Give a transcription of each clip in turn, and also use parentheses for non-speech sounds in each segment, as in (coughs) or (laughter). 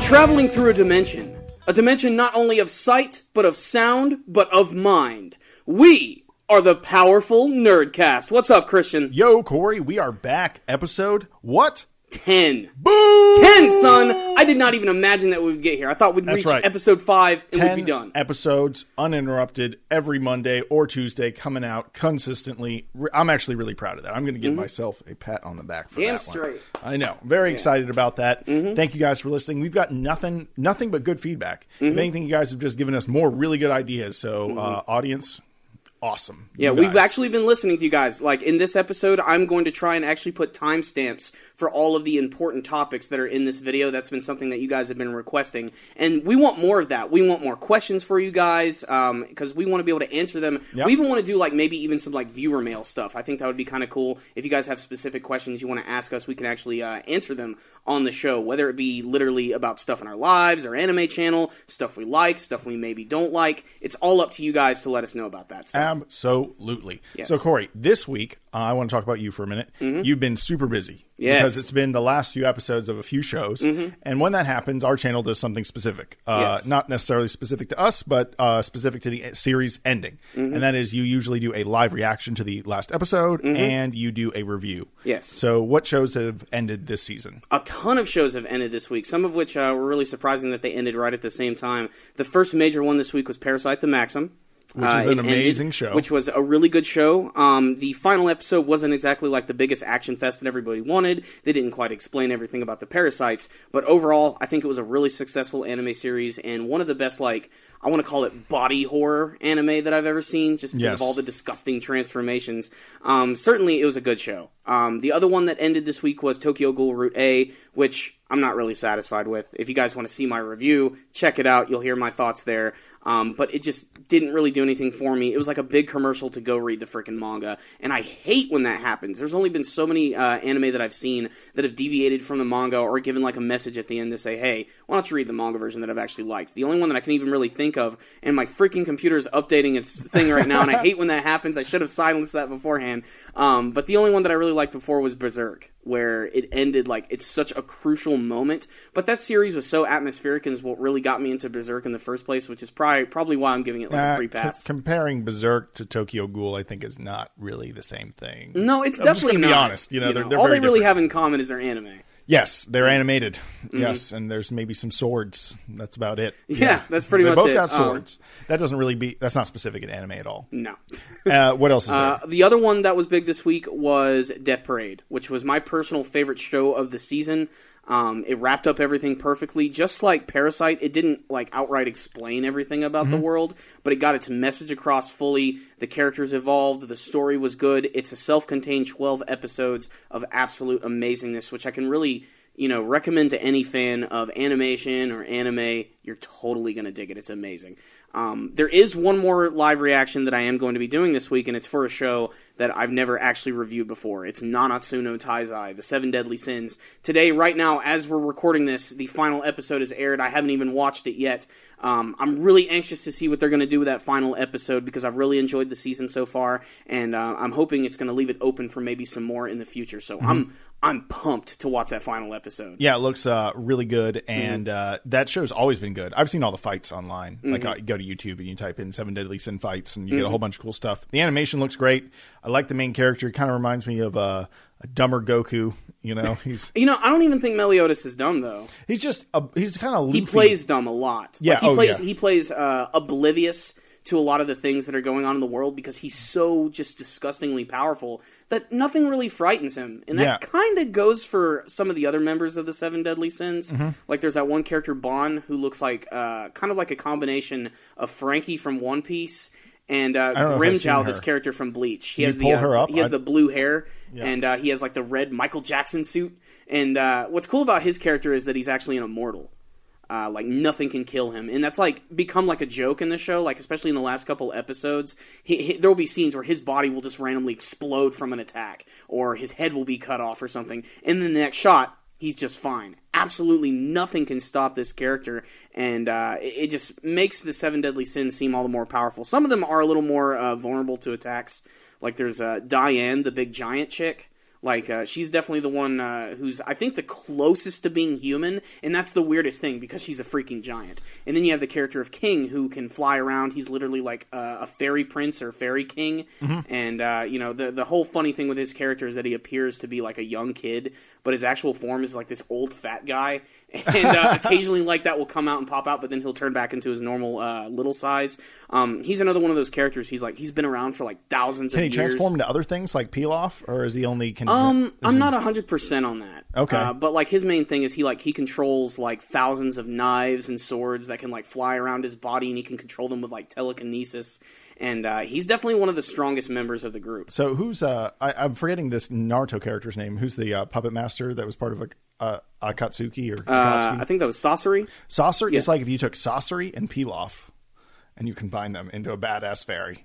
traveling through a dimension. A dimension not only of sight, but of sound, but of mind. We are the powerful Nerdcast. What's up, Christian? Yo, Corey, we are back. Episode what? 10. Boo! 10, son! I did not even imagine that we would get here. I thought we'd That's reach right. episode 5 and we'd be done. episodes uninterrupted every Monday or Tuesday coming out consistently. I'm actually really proud of that. I'm going to give myself a pat on the back for Mm-hmm. Damn that one. I know. Very excited about that. Mm-hmm. Thank you guys for listening. We've got nothing nothing but good feedback. Mm-hmm. If anything, you guys have just given us more really good ideas. So, uh, audience, awesome. Yeah, we've actually been listening to you guys. Like in this episode, I'm going to try and actually put timestamps for all of the important topics that are in this video. That's been something that you guys have been requesting, and we want more of that. We want more questions for you guys because we want to be able to answer them. Yep. We even want to do like maybe even some like viewer mail stuff. I think that would be kind of cool. If you guys have specific questions you want to ask us, we can actually uh, answer them on the show, whether it be literally about stuff in our lives, our anime channel, stuff we like, stuff we maybe don't like. It's all up to you guys to let us know about that stuff. Absolutely. Yes. So, Corey, this week, uh, I want to talk about you for a minute. You've been super busy. Mm-hmm. Yes. Mm-hmm. Because it's been the last few episodes of a few shows. And when that happens, our channel does something specific. Uh, Yes. Not necessarily specific to us, but uh, specific to the series ending. Mm-hmm. And that is you usually do a live reaction to the last episode and you do a review. Mm-hmm. Yes. So, what shows have ended this season? a ton of shows have ended this week. Some of which uh, were really surprising that they ended right at the same time. The first major one this week was Parasyte the Maxim. Which is Uh, an amazing show. Which was a really good show. Um, the final episode wasn't exactly like the biggest action fest that everybody wanted. They didn't quite explain everything about the parasites, but overall, I think it was a really successful anime series and one of the best, like, I want to call it body horror anime that I've ever seen, just because of all the disgusting transformations. Um, certainly, it was a good show. Um, the other one that ended this week was Tokyo Ghoul Root A, which I'm not really satisfied with. If you guys want to see my review, check it out. You'll hear my thoughts there. Um, but it just didn't really do anything for me. It was like a big commercial to go read the freaking manga, and I hate when that happens. There's only been so many uh, anime that I've seen that have deviated from the manga or given like a message at the end to say, "Hey, why don't you read the manga version that I've actually liked?" The only one that I can even really think of, and my freaking computer is updating its thing right now, and I hate when that happens. I should have silenced that beforehand. Um, but the only one that I really liked before was Berserk where it ended like it's such a crucial moment. But that series was so atmospheric and is what really got me into Berserk in the first place, which is probably probably why I'm giving it like a Uh, free co- pass. comparing Berserk to Tokyo Ghoul, I think, is not really the same thing. no, it's I'm just definitely be not. honest, you know, they're- they're all they really different. have in common is their anime. Yes, they're animated. Mm-hmm. Yes, and there's maybe some swords. That's about it. Yeah, that's pretty they much both it. got Um, swords. that doesn't really be. That's not specific in anime at all. No. (laughs) Uh, what else is there? Uh, the other one that was big this week was Death Parade, which was my personal favorite show of the season. Um, it wrapped up everything perfectly, just like Parasyte. It didn't like outright explain everything about the world, but it got its message across fully. The characters evolved, the story was good. It's a self-contained twelve episodes of absolute amazingness, which I can really you know recommend to any fan of animation or anime. You're totally gonna dig it. It's amazing. Um, there is one more live reaction that I am going to be doing this week, and it's for a show that I've never actually reviewed before. It's Nanatsu no Taizai, The Seven Deadly Sins. Today, right now, as we're recording this, the final episode is aired. I haven't even watched it yet. Um, I'm really anxious to see what they're going to do with that final episode because I've really enjoyed the season so far, and uh, I'm hoping it's going to leave it open for maybe some more in the future. So I'm I'm pumped to watch that final episode. yeah, it looks uh, really good, Mm-hmm. and uh, that show's always been good. I've seen all the fights online. Like, I go to YouTube and you type in Seven Deadly Sin fights, and you Mm-hmm. get a whole bunch of cool stuff. The animation looks great. I like the main character. It kind of reminds me of uh, a dumber Goku. You know, (laughs) he's You know, I don't even think Meliodas is dumb though. he's just a, he's kind of he plays dumb a lot. Yeah, like he oh, plays yeah. he plays uh, oblivious to a lot of the things that are going on in the world because he's so just disgustingly powerful that nothing really frightens him. And that Yeah. kind of goes for some of the other members of the Seven Deadly Sins. Mm-hmm. Like there's that one character Ban who looks like uh, kind of like a combination of Franky from One Piece and uh, don't know if I've seen Grimmjow, this character from Bleach. He has the uh, he has I- the blue hair Yeah. and uh, he has like the red Michael Jackson suit. And uh, what's cool about his character is that he's actually an immortal. Uh, like nothing can kill him, and that's like become like a joke in the show. Like especially in the last couple episodes, he, he, there will be scenes where his body will just randomly explode from an attack, or his head will be cut off or something. And then the next shot, he's just fine. Absolutely nothing can stop this character, and uh, it, it just makes the seven deadly sins seem all the more powerful. Some of them are a little more uh, vulnerable to attacks. Like there's uh, Diane, the big giant chick Like uh, she's definitely the one uh, who's I think the closest to being human, and that's the weirdest thing because she's a freaking giant. And then you have the character of King who can fly around. He's literally like a, a fairy prince or fairy king. And uh, you know the the whole funny thing with his character is that he appears to be like a young kid, but his actual form is like this old fat guy. and uh, (laughs) occasionally like that will come out and pop out, but then he'll turn back into his normal uh, little size. Um, he's another one of those characters. He's like he's been around for like thousands Can he years. transform into other things like off, or is he only can? Um, I'm he- not hundred percent on that. Okay. uh, but like his main thing is he like he controls like thousands of knives and swords that can like fly around his body, and he can control them with like telekinesis. And uh, he's definitely one of the strongest members of the group. So who's uh? I, I'm forgetting this Naruto character's name. Who's the uh, puppet master that was part of a uh, Akatsuki or Uh, I think that was Sasori. Saucer. It's like if you took Sasori and Pilaf, and you combine them into a badass fairy.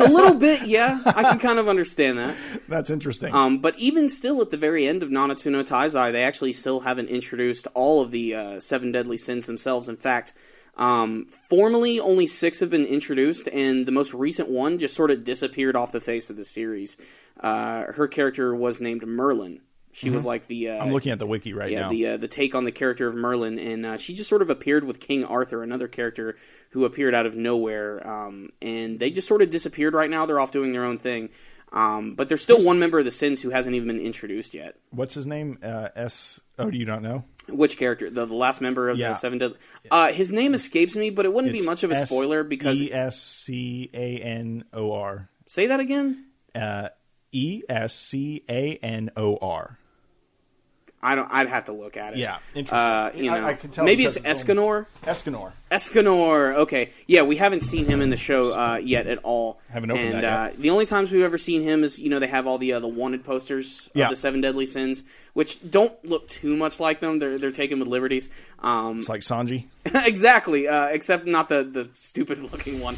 A little bit, (laughs) yeah. I can kind of understand that. That's interesting. Um, but even still, at the very end of Nanatsu no Taizai, they actually still haven't introduced all of the uh, seven deadly sins themselves. In fact, um, formally, only six have been introduced, and the most recent one just sort of disappeared off the face of the series. Uh, her character was named Merlin. She was like the uh, I'm looking at the wiki right now. yeah, now. the uh, the take on the character of Merlin, and uh, she just sort of appeared with King Arthur, another character who appeared out of nowhere, um, and they just sort of disappeared. Right now, they're off doing their own thing, um, but there's still one member of the Sins who hasn't even been introduced yet. What's his name? Uh, S. Oh, do you not know? Which character? The, the last member of Yeah. the Seven Deadly. Uh, his name escapes me, but it wouldn't be much of a S- spoiler because E S C A N O R. say that again. Uh, E S C A N O R. I don't. I'd have to look at it. Yeah, interesting. Uh, you know, I- I could tell maybe it's it's only- Escanor. Escanor. Escanor. Okay, yeah, we haven't seen him in the show uh, yet at all. Haven't opened and, that Uh, the only times we've ever seen him is you know they have all the uh, the wanted posters Yeah. of the seven deadly sins, which don't look too much like them. They're they're taken with liberties. Um, It's like Sanji. (laughs) exactly, uh, except not the the stupid (laughs) looking one.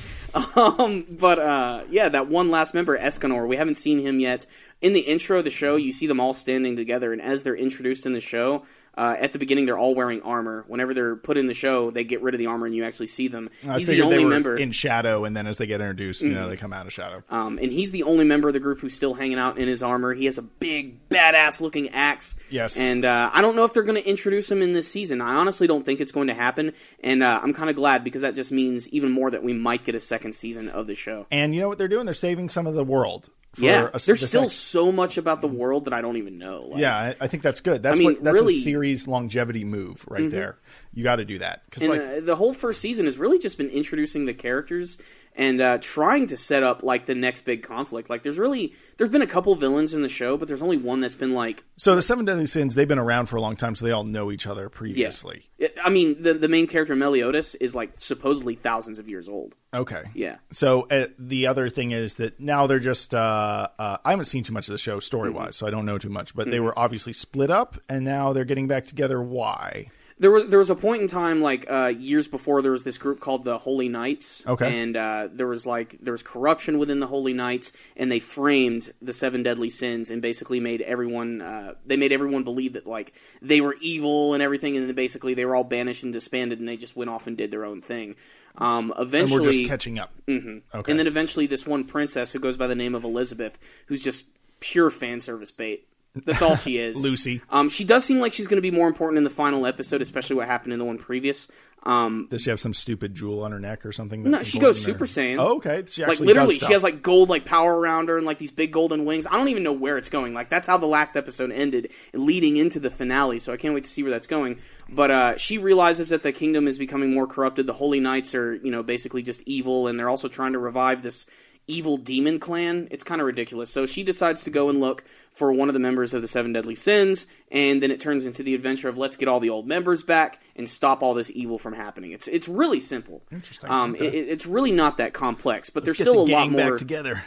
Um, but uh, yeah, that one last member, Escanor. We haven't seen him yet. In the intro of the show, you see them all standing together, and as they're introduced in the show. Uh, at the beginning, they're all wearing armor. Whenever they're put in the show, they get rid of the armor, and you actually see them. I He's the only member in shadow, and then as they get introduced, you know, they come out of shadow. Um, and he's the only member of the group who's still hanging out in his armor. He has a big, badass looking axe. Yes. And uh, I don't know if they're going to introduce him in this season. I honestly don't think it's going to happen. And uh, I'm kind of glad because that just means even more that we might get a second season of the show. And you know what they're doing? They're saving some of the world. For yeah. a, There's the still sec- so much about the world that I don't even know. Like, yeah, I, I think that's good. That's I mean, what that's really- a series longevity move right mm-hmm. there. You got to do that because like uh, the whole first season has really just been introducing the characters and uh, trying to set up like the next big conflict. Like, there's really there's been a couple villains in the show, but there's only one that's been like so the seven deadly sins they've been around for a long time, so they all know each other previously. Yeah. I mean, the the main character Meliodas is like supposedly thousands of years old. Okay. Yeah. So uh, the other thing is that now they're just. Uh, uh, I haven't seen too much of the show story wise, Mm-hmm. so I don't know too much. But they were obviously split up, and now they're getting back together. Why? There was there was a point in time like uh, years before there was this group called the Holy Knights. Okay. And uh, there was like there was corruption within the Holy Knights, and they framed the seven deadly sins and basically made everyone uh, they made everyone believe that like they were evil and everything, and then basically they were all banished and disbanded, and they just went off and did their own thing. Um, And eventually, we're just catching up. Mm-hmm. Okay. And then eventually, this one princess who goes by the name of Elizabeth, who's just pure fan service bait. That's all she is. (laughs) Lucy. Um, she does seem like she's going to be more important in the final episode, especially what happened in the one previous. Um, Does she have some stupid jewel on her neck or something? no, she goes Super? Saiyan. Oh, okay. She like literally, she has like gold like power around her and like these big golden wings. I don't even know where it's going. Like that's how the last episode ended, leading into the finale. So I can't wait to see where that's going. But uh, she realizes that the kingdom is becoming more corrupted. The Holy Knights are, you know, basically just evil, and they're also trying to revive this evil demon clan. It's kind of ridiculous. So she decides to go and look for one of the members of the Seven Deadly Sins, and then it turns into the adventure of let's get all the old members back and stop all this evil from happening. It's it's really simple. Interesting. Um, Okay. it, it's really not that complex, but there's still the a lot more. back together.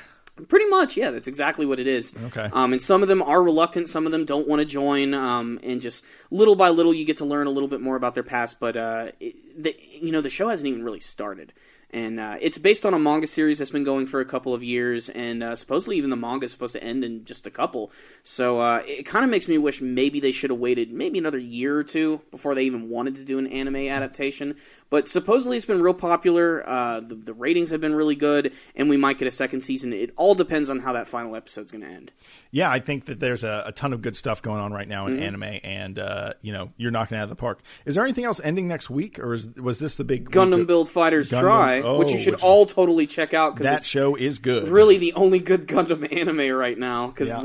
Pretty much, yeah. That's exactly what it is. Okay. Um, and some of them are reluctant. Some of them don't want to join. Um, and just little by little, you get to learn a little bit more about their past. But uh, it, the, you know, the show hasn't even really started. And uh, it's based on a manga series that's been going for a couple of years, and uh, supposedly even the manga is supposed to end in just a couple. So uh, it kind of makes me wish maybe they should have waited maybe another year or two before they even wanted to do an anime adaptation. But supposedly it's been real popular. Uh, the, the ratings have been really good, and we might get a second season. It all depends on how that final episode's going to end. Yeah, I think that there's a, a, ton of good stuff going on right now in Mm-hmm. anime, and uh, you know you're knocking it out of the park. Is there anything else ending next week, or is, was this the big Gundam Build Fighters Gundam- Try, oh, which you oh, should which- all totally check out because That show is good. really the only good Gundam (laughs) anime right now because Yeah.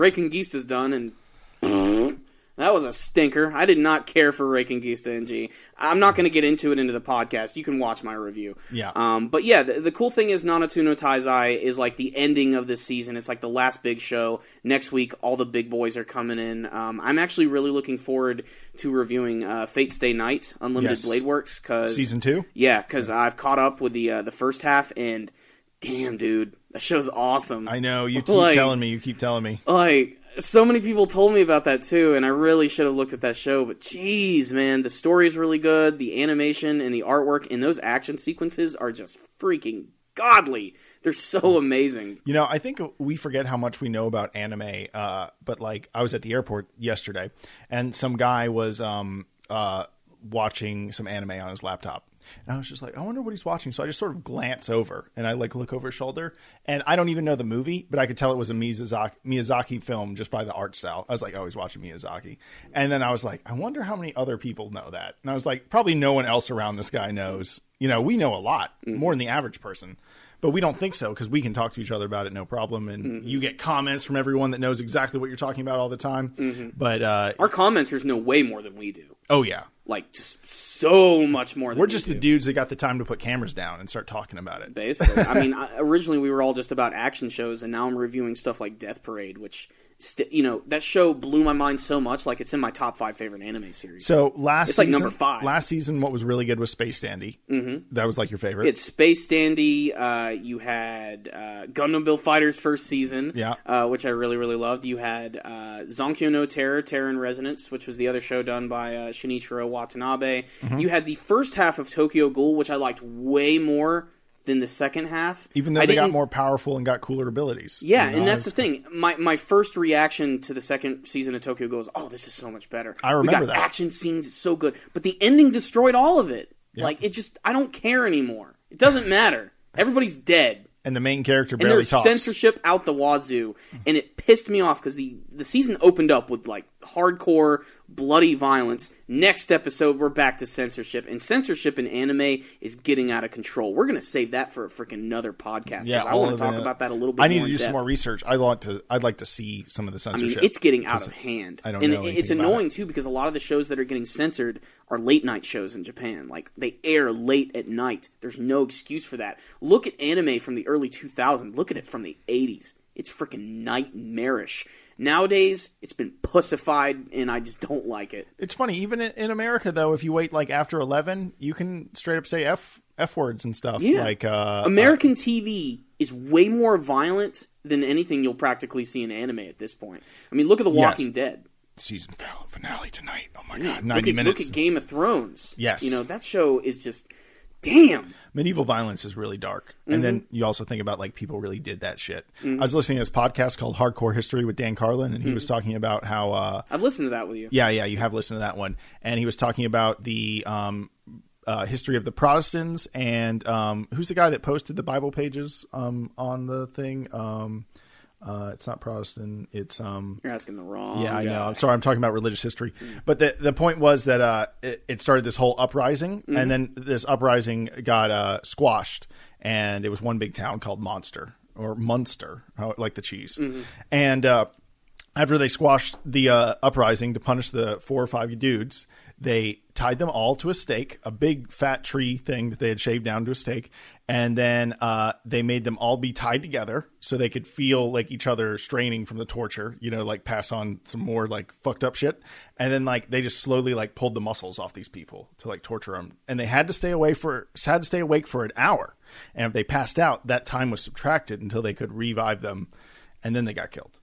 is done and (laughs) that was a stinker. I did not care for Reconguista in G. I'm not going to get into it into the podcast. You can watch my review. Yeah. Um, but yeah, the, the cool thing is Nanatsu no Taizai is like the ending of this season. It's like the last big show. Next week, all the big boys are coming in. Um, I'm actually really looking forward to reviewing uh, Fate Stay Night Unlimited Yes. Blade Works because Season two? Yeah, because I've caught up with the uh, the first half and. Damn, dude, that show's awesome. I know you (laughs) keep Like- telling me. You keep telling me. like so many people told me about that too and i really should have looked at that show but jeez man the story is really good the animation and the artwork and those action sequences are just freaking godly they're so amazing You know, I think we forget how much we know about anime. Uh, but like, I was at the airport yesterday, and some guy was um, uh, watching some anime on his laptop. And I was just like, I wonder what he's watching. So I just sort of glance over and I like look over his shoulder. And I don't even know the movie, but I could tell it was a Miyazaki, Miyazaki film just by the art style. I was like, oh, he's watching Miyazaki. And then I was like, I wonder how many other people know that. And I was like, probably no one else around this guy knows. You know, we know a lot mm-hmm. more than the average person. But we don't think so because we can talk to each other about it no problem, and you get comments from everyone that knows exactly what you're talking about all the time. But uh, our commenters know way more than we do oh yeah, like just so much more than we're we just do. the dudes that got the time to put cameras down and start talking about it. basically. I mean, (laughs) originally we were all just about action shows, and now I'm reviewing stuff like Death Parade, which, st- you know, that show blew my mind so much. Like, it's in my top five favorite anime series. So last It's like season, number five. Last season, what was really good was Space Dandy. Mm-hmm. That was like your favorite. It's Space Dandy. Uh, you had uh, Gundam Build Fighters first season, Yeah. uh, which I really really loved. You had uh, Zankyou no Terror, Terror in Resonance, which was the other show done by uh, Shinichiro Watanabe. Mm-hmm. You had the first half of Tokyo Ghoul, which I liked way more than the second half. Even though I they got more powerful and got cooler abilities. Yeah, You know, and that's the thing. My my first reaction to the second season of Tokyo Ghoul is, "Oh, this is so much better." I we remember got that. action scenes, it's so good, but the ending destroyed all of it. Like it just, I don't care anymore. It doesn't (laughs) matter. Everybody's dead, And the main character and barely there's talks. censorship out the wazoo, and it pissed me off because the the season opened up with like hardcore bloody violence. Next episode, we're back to censorship, and censorship in anime is getting out of control. We're gonna save that for a freaking another podcast Yeah, I want to talk about that a little bit. I need to do some more research. I want to. I'd like to see some of the censorship. I mean, it's getting out of hand. I don't and know it's annoying it. too because a lot of the shows that are getting censored are late night shows in Japan. Like they air late at night. There's no excuse for that. Look at anime from the early 2000s. Look at it from the 80s. It's freaking nightmarish. Nowadays, it's been pussified, and I just don't like it. It's funny, even in, America though, if you wait like after eleven, you can straight up say f f words and stuff. Yeah. Like uh, American TV is way more violent than anything you'll practically see in anime at this point. I mean, look at The Walking Dead. season finale tonight. Oh my god, Look ninety at, minutes. look at Game of Thrones. Yes. You know, that show is just damn. Medieval violence is really dark, and Mm-hmm. then you also think about like people really did that shit. I was listening to this podcast called Hardcore History with Dan Carlin, and he Mm-hmm. was talking about how. Uh, I've listened to that with you. yeah, yeah, you have listened to that one, and he was talking about the. Um, uh, history of the Protestants and um, who's the guy that posted the Bible pages um, on the thing? Uh, it's not Protestant. It's um, You're asking the wrong. Yeah, I know. I'm sorry. I'm talking about religious history. But the the point was that uh, it, it started this whole uprising, and then this uprising got uh, squashed, and it was one big town called Monster or Munster, like the cheese. And uh, after they squashed the uh, uprising to punish the four or five dudes, they tied them all to a stake, a big fat tree thing that they had shaved down to a stake, and then uh, they made them all be tied together so they could feel like each other straining from the torture, you know, like pass on some more like fucked up shit, and then like they just slowly like pulled the muscles off these people to like torture them, and they had to stay away for had to stay awake for an hour, and if they passed out, that time was subtracted until they could revive them, and then they got killed.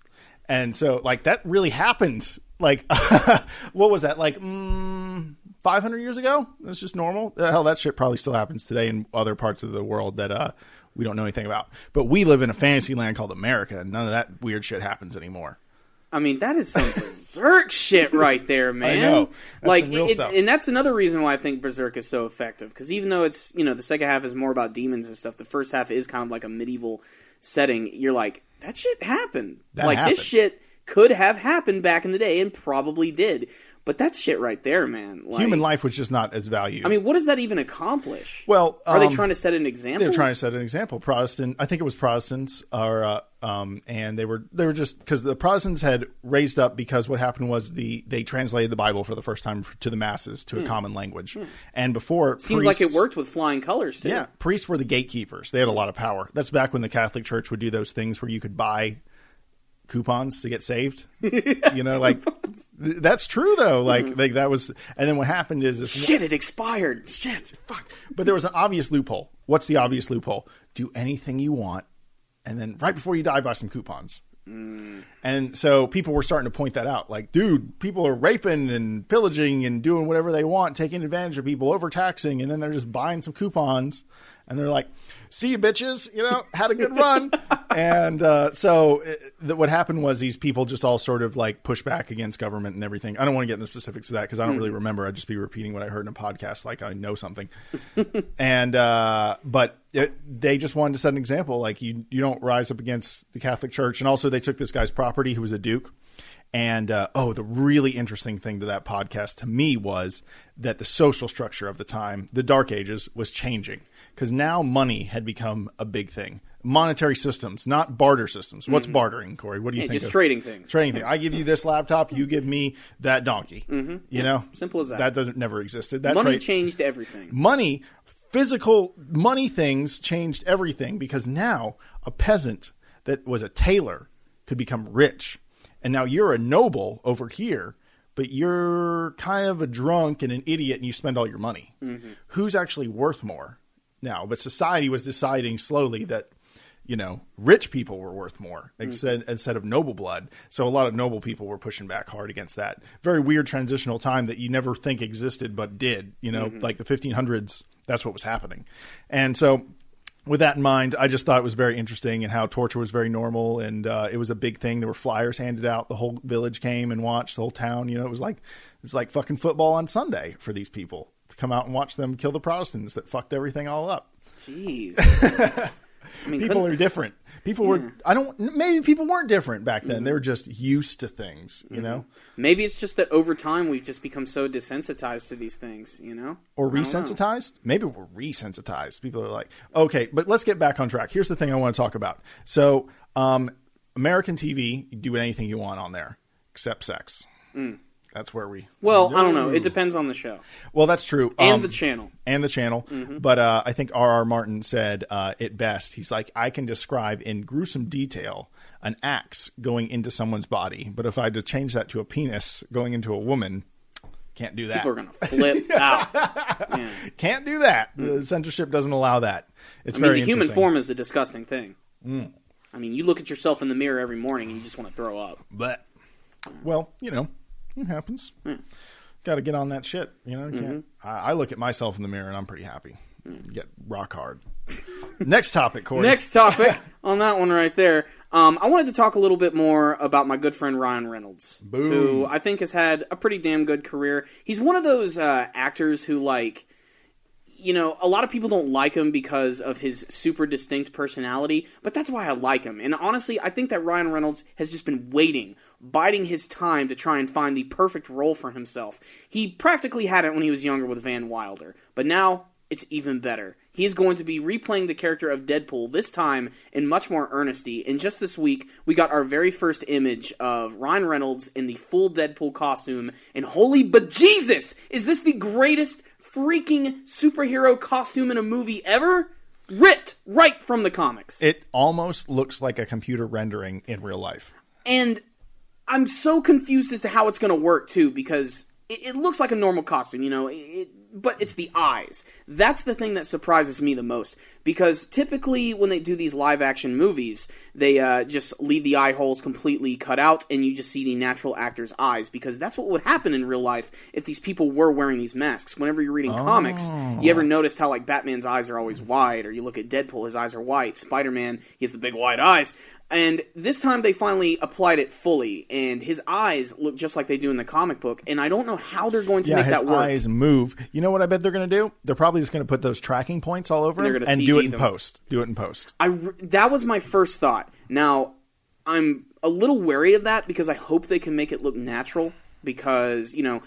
And so, like that really happened like (laughs) what was that like mm, 500 years ago it's just normal Uh, hell that shit probably still happens today in other parts of the world that uh we don't know anything about but we live in a fantasy land called america and none of that weird shit happens anymore I mean, that is some berserk shit right there, man. like, it- stuff. and that's another reason why I think Berserk is so effective. Because even though it's you know the second half is more about demons and stuff, the first half is kind of like a medieval setting. You're like, that shit happened. That like happened. this shit could have happened back in the day and probably did. But that shit right there, man. Like, human life was just not as valued I mean, what does that even accomplish? well are they um, trying to set an example? they're trying to set an example. Protestant, I think it was Protestants, are, uh, um, and they were they were just because the Protestants had raised up because what happened was the they translated the Bible for the first time to the masses to a common language, and before Hmm. Seems like it worked with flying colors too. Yeah, priests were the gatekeepers. They had a lot of power. That's back when the Catholic Church would do those things where you could buy coupons to get saved. (laughs) you know, like that's true though. Like, Mm-hmm. like that was, and then what happened is this Shit, it expired. shit, fuck. But there was an obvious loophole. What's the obvious loophole? Do anything you want, and then right before you die, buy some coupons. And so people were starting to point that out. Like, dude, people are raping and pillaging and doing whatever they want, taking advantage of people, overtaxing, and then they're just buying some coupons. And they're like, see you bitches, you know, (laughs) had a good run. and uh, so it, th- what happened was these people just all sort of like push back against government and everything. I don't want to get into specifics of that because I don't really remember. I'd just be repeating what I heard in a podcast like I know something. (laughs) and uh, but it, they just wanted to set an example. Like you, you don't rise up against the Catholic Church. And also, they took this guy's property who was a duke. And uh, oh, the really interesting thing to that podcast to me was that the social structure of the time, the Dark Ages, was changing because now money had become a big thing. Monetary systems, not barter systems. What's bartering, Corey? What do you Yeah, think? just of- trading things. Trading thing. I give you this laptop, you give me that donkey. Mm-hmm. You know, Simple as that. That doesn't never existed. That Money trade- changed everything. money, physical money things changed everything because now a peasant that was a tailor could become rich. And now you're a noble over here, but you're kind of a drunk and an idiot and you spend all your money. Mm-hmm. Who's actually worth more now? But society was deciding slowly that you know, rich people were worth more mm-hmm. instead instead of noble blood. So a lot of noble people were pushing back hard against that. Very weird transitional time that you never think existed but did. You know, mm-hmm. like the 1500s. That's what was happening, and so. With that in mind, I just thought it was very interesting and how torture was very normal and uh, it was a big thing. There were flyers handed out. The whole village came and watched. The whole town, you know, it was like it's like fucking football on Sunday for these people to come out and watch them kill the Protestants that fucked everything all up Jeez. (laughs) I mean, people are different. People were. Hmm. I don't. Maybe people weren't different back then. They were just used to things, you mm-hmm. know, maybe it's just that over time we've just become so desensitized to these things, you know? or don't know. resensitized. Maybe we're resensitized. People are like, okay, but let's get back on track. Here's the thing I want to talk about. So, um, American TV, you do anything you want on there except sex. Mm. That's where we. Well, I don't know. It depends on the show Well, that's true. and Um, the channel. and the channel. Mm-hmm. But uh, I think R.R. Martin said uh, it best. He's like, I can describe in gruesome detail an axe going into someone's body, but if I had to change that to a penis going into a woman, can't do that. People are gonna flip (laughs) out. Yeah. (laughs) Can't do that. The censorship doesn't allow that. It's I mean, very the human. Mm. form is a disgusting thing. I mean, you look at yourself in the mirror every morning and you just want to throw up. But well, you know, it happens. Got to get on that shit. You know. Mm-hmm. I, I look at myself in the mirror and I'm pretty happy. Get rock hard. (laughs) Next topic, Corey. Next topic (laughs) on that one right there. Um, I wanted to talk a little bit more about my good friend Ryan Reynolds, Boom. who I think has had a pretty damn good career. He's one of those uh, actors who, like, you know, a lot of people don't like him because of his super distinct personality, but that's why I like him. And honestly, I think that Ryan Reynolds has just been waiting, biding his time to try and find the perfect role for himself. He practically had it when he was younger with Van Wilder, but now it's even better. He is going to be replaying the character of Deadpool, this time in much more earnesty. And just this week, we got our very first image of Ryan Reynolds in the full Deadpool costume. And holy bejesus! Is this the greatest freaking superhero costume in a movie ever? Ripped right from the comics. It almost looks like a computer rendering in real life. and I'm so confused as to how it's going to work too because it, it looks like a normal costume. You know, it, but it's the eyes. That's the thing that surprises me the most because typically when they do these live action movies, they uh, just leave the eye holes completely cut out and you just see the natural actor's eyes because that's what would happen in real life if these people were wearing these masks. Whenever you're reading comics, you ever noticed how like Batman's eyes are always wide, or you look at Deadpool, his eyes are white. Spider Man, he has the big wide eyes. And this time they finally applied it fully, and his eyes look just like they do in the comic book. And I don't know how they're going to Yeah, make that work. eyes move. You know what I bet they're going to do? They're probably just going to put those tracking points all over they're him and do it in them. post. Do it in post. I that was my first thought. Now I'm a little wary of that because I hope they can make it look natural. Because you know,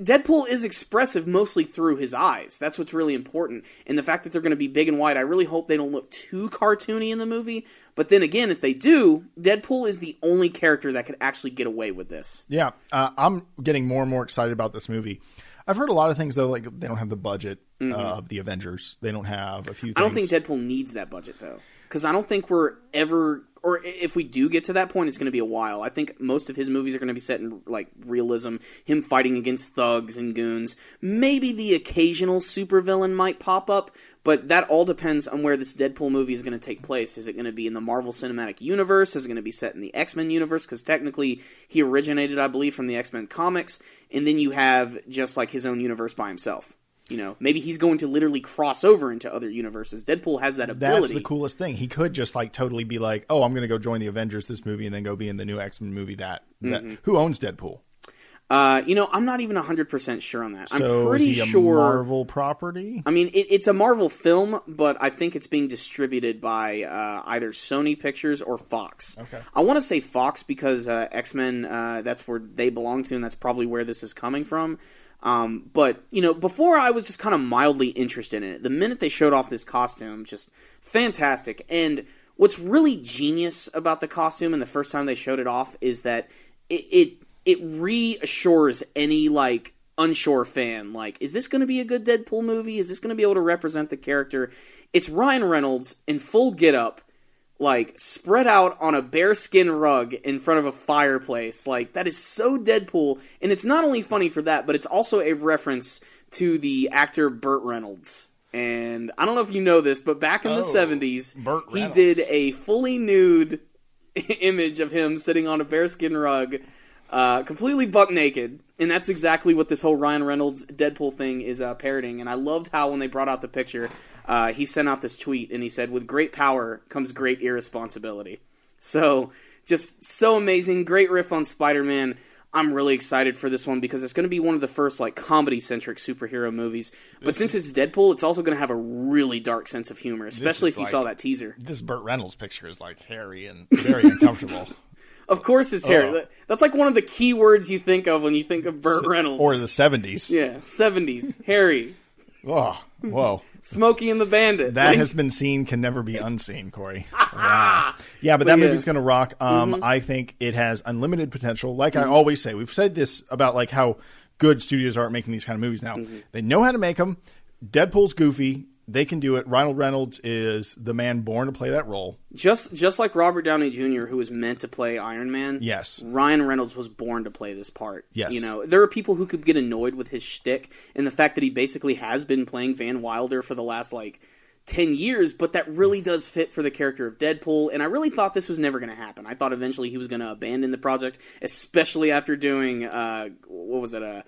Deadpool is expressive mostly through his eyes. That's what's really important. And the fact that they're going to be big and wide, I really hope they don't look too cartoony in the movie. But then again, if they do, Deadpool is the only character that could actually get away with this. Yeah, uh, I'm getting more and more excited about this movie. I've heard a lot of things though, like they don't have the budget uh, of the Avengers. They don't have a few. Things. Mm-hmm. I don't think Deadpool needs that budget though, because I don't think we're ever, or if we do get to that point, it's going to be a while. I think most of his movies are going to be set in like realism, him fighting against thugs and goons. Maybe the occasional supervillain might pop up, but that all depends on where this Deadpool movie is going to take place. Is it going to be in the Marvel Cinematic Universe? Is it going to be set in the X Men universe? Because technically, he originated, I believe, from the X Men comics, and then you have just like his own universe by himself. You know, maybe he's going to literally cross over into other universes. Deadpool has that ability. That's the coolest thing. He could just like totally be like, "Oh, I'm going to go join the Avengers this movie and then go be in the new X Men movie." That, that Mm-hmm. who owns Deadpool? Uh, you know, I'm not even 100% sure on that. So I'm pretty is he a sure. Marvel property. I mean, it, it's a Marvel film, but I think it's being distributed by uh, either Sony Pictures or Fox. Okay. I want to say Fox because uh, X Men, uh, that's where they belong to, and that's probably where this is coming from. Um, but, you know, before I was just kind of mildly interested in it. The minute they showed off this costume, just fantastic. And what's really genius about the costume and the first time they showed it off is that it, it, it reassures any, like, unsure fan like is this going to be a good deadpool movie is this going to be able to represent the character it's ryan reynolds in full get up like spread out on a bearskin rug in front of a fireplace. Like that is so deadpool. And it's not only funny for that but it's also a reference to the actor burt reynolds. And i don't know if you know this but back in the Oh, 70s Burt he did a fully nude (laughs) image of him sitting on a bearskin rug uh, completely buck naked, and that's exactly what this whole Ryan Reynolds Deadpool thing is uh, parroting. And I loved how when they brought out the picture, uh, he sent out this tweet and he said, "With great power comes great irresponsibility." So just so amazing, great riff on Spider Man. I'm really excited for this one because it's going to be one of the first like comedy centric superhero movies. But since it's Deadpool, it's also going to have a really dark sense of humor, especially if you like- saw that teaser. This Burt Reynolds picture is like hairy and very uncomfortable. (laughs) Of course, it's hair. Oh. That- That's like one of the key words you think of when you think of Burt Reynolds. or the seventies. Yeah, seventies, Harry, Oh, whoa. Smokey and the Bandit. That Like, has been seen, can never be unseen, Corey. Wow. (laughs) Yeah, but that yeah. movie's going to rock. Um, Mm-hmm. I think it has unlimited potential. Like I always say, we've said this about like how good studios are at making these kind of movies now. Mm-hmm. They know how to make them. Deadpool's goofy. They can do it. Ronald Reynolds is the man born to play that role. just just like Robert Downey Jr., who was meant to play Iron Man. Yes. Ryan Reynolds was born to play this part. Yes. you know there are people who could get annoyed with his shtick and the fact that he basically has been playing Van Wilder for the last like. 10 years, but that really does fit for the character of Deadpool, and I really thought this was never going to happen. I thought eventually he was going to abandon the project, especially after doing, uh, what was it, uh,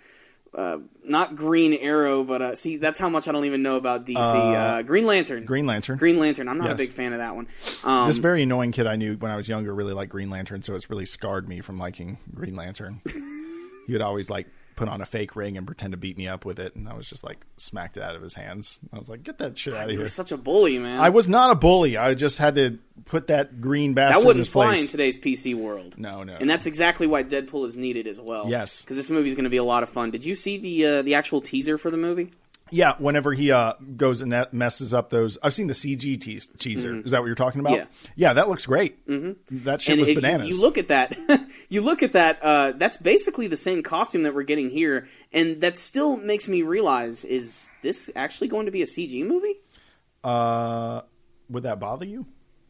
uh, not Green Arrow, but uh, see, that's how much I don't even know about DC. Uh, Green Lantern. Green Lantern. Green Lantern. I'm not a big fan of that one. Um, this very annoying kid I knew when I was younger really liked Green Lantern, so it's really scarred me from liking Green Lantern. (laughs) he would always like put on a fake ring and pretend to beat me up with it, and I was just like smacked it out of his hands. I was like, "Get that shit out of he here!" such a bully, man. I was not a bully. I just had to put that green bastard that wouldn't his fly place. in today's PC world. No, no. And that's exactly why Deadpool is needed as well. Yes. because this movie's going to be a lot of fun. Did you see the uh, the actual teaser for the movie? Yeah, whenever he uh, goes and messes up those, I've seen the CG teas- teaser. Is that what you're talking about? Mm-hmm. Yeah. yeah, that looks great. Mm-hmm. That shit and was if you- bananas. You, look at that, (laughs) you look at that. Uh, that's basically the same costume that we're getting here, and that still makes me realize: is this actually going to be a CG movie? uh, would that bother you?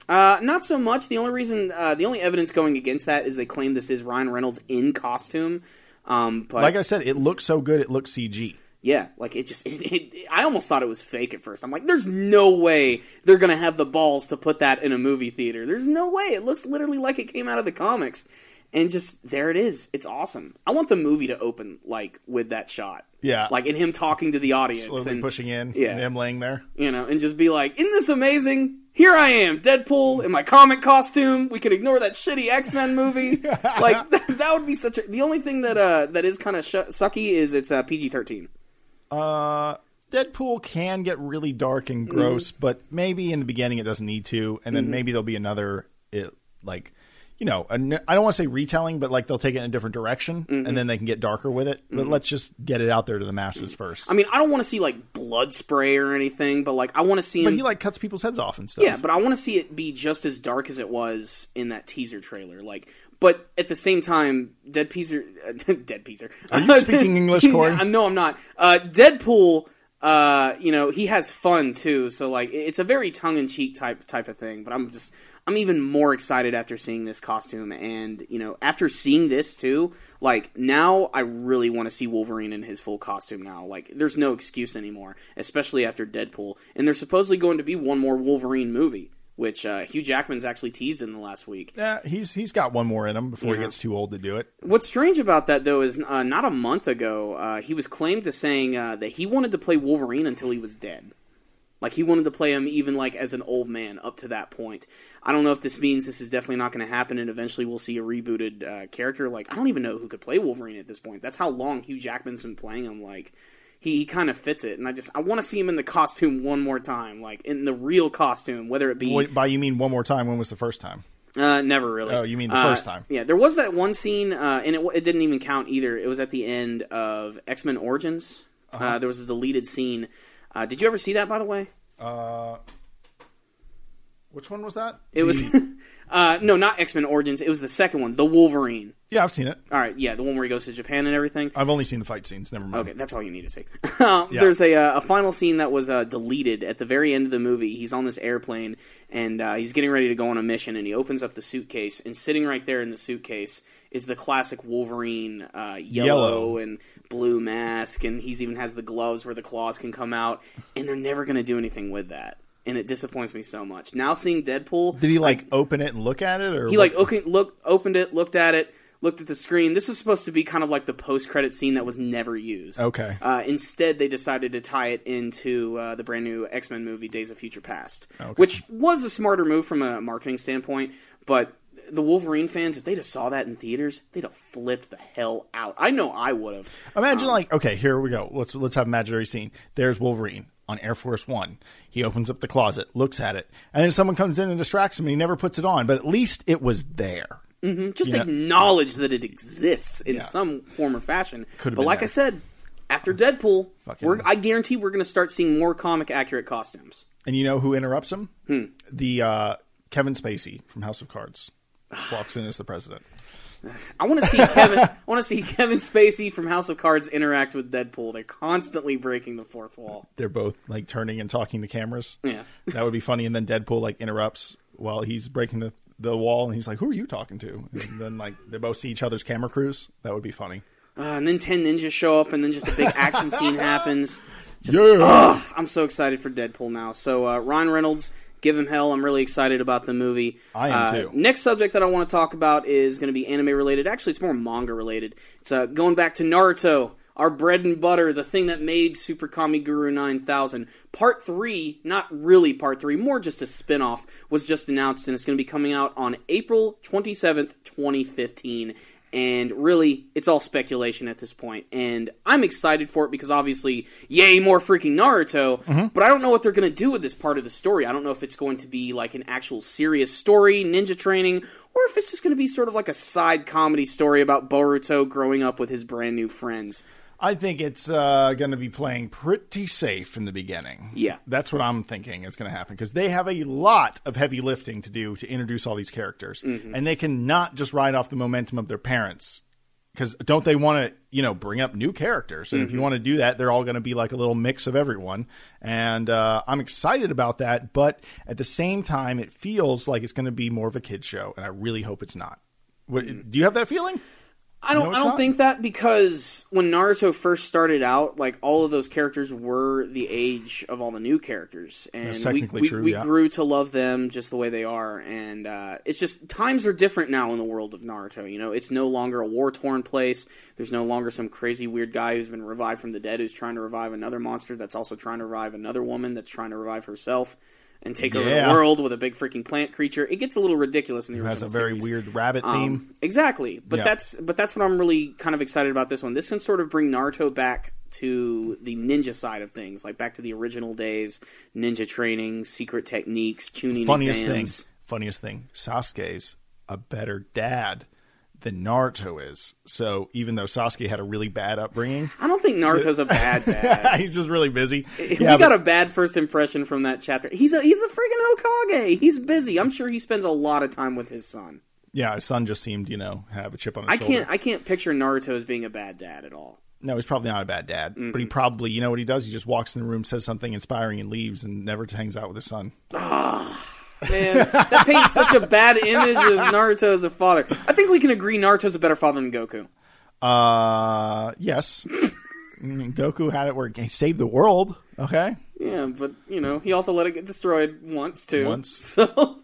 Uh, not so much. The only reason, uh, the only evidence going against that is they claim this is Ryan Reynolds in costume. Um, but Like I said, it looks so good. It looks CG. Yeah, like it just, (laughs) it, it, I almost thought it was fake at first. I'm like, there's no way they're gonna have the balls to put that in a movie theater. There's no way. It looks literally like it came out of the comics, and just there it is. It's awesome. I want the movie to open like with that shot. Yeah. like in him talking to the audience Slowly and pushing in, yeah. and him laying there. you know, and just be like, "Isn't this amazing? Here I am, Deadpool in my comic costume. We can ignore that shitty X Men movie. (laughs) like that, (laughs) that would be such a. The only thing that uh that is kind of sh- sucky is it's uh, PG thirteen. Uh, Deadpool can get really dark and Mm-hmm. gross, but maybe in the beginning it doesn't need to, and then maybe there'll be another it, like. You know, I don't want to say retelling, but like they'll take it in a different direction, Mm-hmm. and then they can get darker with it. But let's just get it out there to the masses first. I mean, I don't want to see like blood spray or anything, but like I want to see but he like cuts people's heads off and stuff. yeah, but I want to see it be just as dark as it was in that teaser trailer. Like, but at the same time, Dead Peaser, (laughs) Dead Peaser. Are you speaking (laughs) English, Corey? no, I'm not. Uh, Deadpool. Uh, you know, he has fun too. So like, it's a very tongue in cheek type type of thing. But I'm just, I'm even more excited after seeing this costume, and you know, after seeing this too. Like now, I really want to see Wolverine in his full costume now. Like, there's no excuse anymore, especially after Deadpool. And there's supposedly going to be one more Wolverine movie, which uh, Hugh Jackman's actually teased in the last week. Yeah, he's he's got one more in him before he gets too old to do it. What's strange about that, though, is uh, not a month ago, uh, he was claimed to saying uh, that he wanted to play Wolverine until he was dead. Like he wanted to play him even like as an old man up to that point. I don't know if this means this is definitely not going to happen, and eventually we'll see a rebooted uh, character. Like I don't even know who could play Wolverine at this point. That's how long Hugh Jackman's been playing him. Like he, he kind of fits it, and I just I want to see him in the costume one more time, like in the real costume, whether it be Wait, by you mean one more time? When was the first time? uh, never really. Oh, you mean the Uh, first time. Yeah, there was that one scene, uh, and it, it didn't even count either. It was at the end of X Men Origins. uh Uh-huh. there was a deleted scene. Uh, did you ever see that, by the way? Uh, which one was that? It was (laughs) uh, no, not X Men Origins. It was the second one, the Wolverine. Yeah, I've seen it. All right, yeah, the one where he goes to Japan and everything. I've only seen the fight scenes. Never mind. Okay, that's all you need to see. (laughs) Um, There's a, uh, a final scene that was uh, deleted at the very end of the movie. He's on this airplane and uh, he's getting ready to go on a mission, and he opens up the suitcase, and sitting right there in the suitcase is the classic Wolverine uh, yellow, Yellow. and blue mask, and he's even has the gloves where the claws can come out, and they're never going to do anything with that. And it disappoints me so much. Now seeing Deadpool, Did he like open it and look at it, or he like okay, look, opened it, looked at it, looked at the screen. This was supposed to be kind of like the post-credit scene that was never used. Okay. Uh, instead, they decided to tie it into uh, the brand new X Men movie, Days of Future Past, which was a smarter move from a marketing standpoint. But the Wolverine fans, if they'd have saw that in theaters, they'd have flipped the hell out. I know I would have. Imagine like okay, here we go. Let's let's have a imaginary scene. There's Wolverine on Air Force One. He opens up the closet, looks at it, and then someone comes in and distracts him, and he never puts it on. But at least it was there. Just Yeah. acknowledge that it exists in Yeah. some form or fashion. Could've but like there. I said, after Deadpool, we're, I guarantee we're going to start seeing more comic accurate costumes. And you know who interrupts him? Hmm. The uh, Kevin Spacey from House of Cards walks in as the president. I want to see Kevin. I want to see Kevin Spacey from House of Cards interact with Deadpool. They're constantly breaking the fourth wall. They're both like turning and talking to cameras. Yeah. that would be funny. And then Deadpool like interrupts while he's breaking the the wall, and he's like, "Who are you talking to?" And then like they both see each other's camera crews. That would be funny. Uh, and then ten ninjas show up, and then just a big action scene happens. (laughs) Just, Yeah. ugh, I'm so excited for Deadpool now. So uh, Ryan Reynolds, give him hell. I'm really excited about the movie. I am Uh, too. Next subject that I want to talk about is going to be anime related. Actually, it's more manga related. It's uh, going back to Naruto, our bread and butter, the thing that made Super Kami Guru 9000. Part 3, not really part 3, more just a spin off, was just announced, and it's going to be coming out on April 27th, 2015 and really it's all speculation at this point and i'm excited for it because obviously yay more freaking naruto mm-hmm. but i don't know what they're going to do with this part of the story. I don't know if it's going to be like an actual serious story ninja training or if it's just going to be sort of like a side comedy story about boruto growing up with his brand new friends I think it's uh, going to be playing pretty safe in the beginning. Yeah. That's what I'm thinking is going to happen because they have a lot of heavy lifting to do to introduce all these characters, Mm-hmm. and they cannot just ride off the momentum of their parents. Because don't they want to, you know, bring up new characters? And if Mm-hmm. you want to do that, they're all going to be like a little mix of everyone. And uh, I'm excited about that, but at the same time, it feels like it's going to be more of a kid show, and I really hope it's not. What, Mm-hmm. Do you have that feeling? I don't. No, I don't not. think that because when Naruto first started out, like all of those characters were the age of all the new characters, and we, we, true, we yeah. grew to love them just the way they are. And uh, it's just times are different now in the world of Naruto. You know, it's no longer a war torn place. There's no longer some crazy weird guy who's been revived from the dead who's trying to revive another monster that's also trying to revive another woman that's trying to revive herself. And take over the world with a big freaking plant creature. It gets a little ridiculous in the It has a very series. weird rabbit theme. Um, exactly, but Yeah. that's but that's what I'm really kind of excited about this one. This can sort of bring Naruto back to the ninja side of things, like back to the original days, ninja training, secret techniques, chunin funniest exams. thing, funniest thing, Sasuke's a better dad than Naruto is. So even though Sasuke had a really bad upbringing, I don't think Naruto's a bad (laughs) dad. he's just really busy. we Yeah, got but- a bad first impression from that chapter. He's a he's a freaking Hokage. He's busy. I'm sure he spends a lot of time with his son. yeah, his son just seemed, you know, have a chip on his I shoulder. can't I can't picture Naruto as being a bad dad at all. No, he's probably not a bad dad, but Mm-hmm. he probably, you know what he does? He just walks in the room, says something inspiring, and leaves, and never hangs out with his son. Man, that paints such a bad image of Naruto as a father. I think we can agree Naruto's a better father than Goku. Uh, yes. Goku had it where he saved the world. Okay, Yeah, but you know, he also let it get destroyed once too. Once. (laughs) So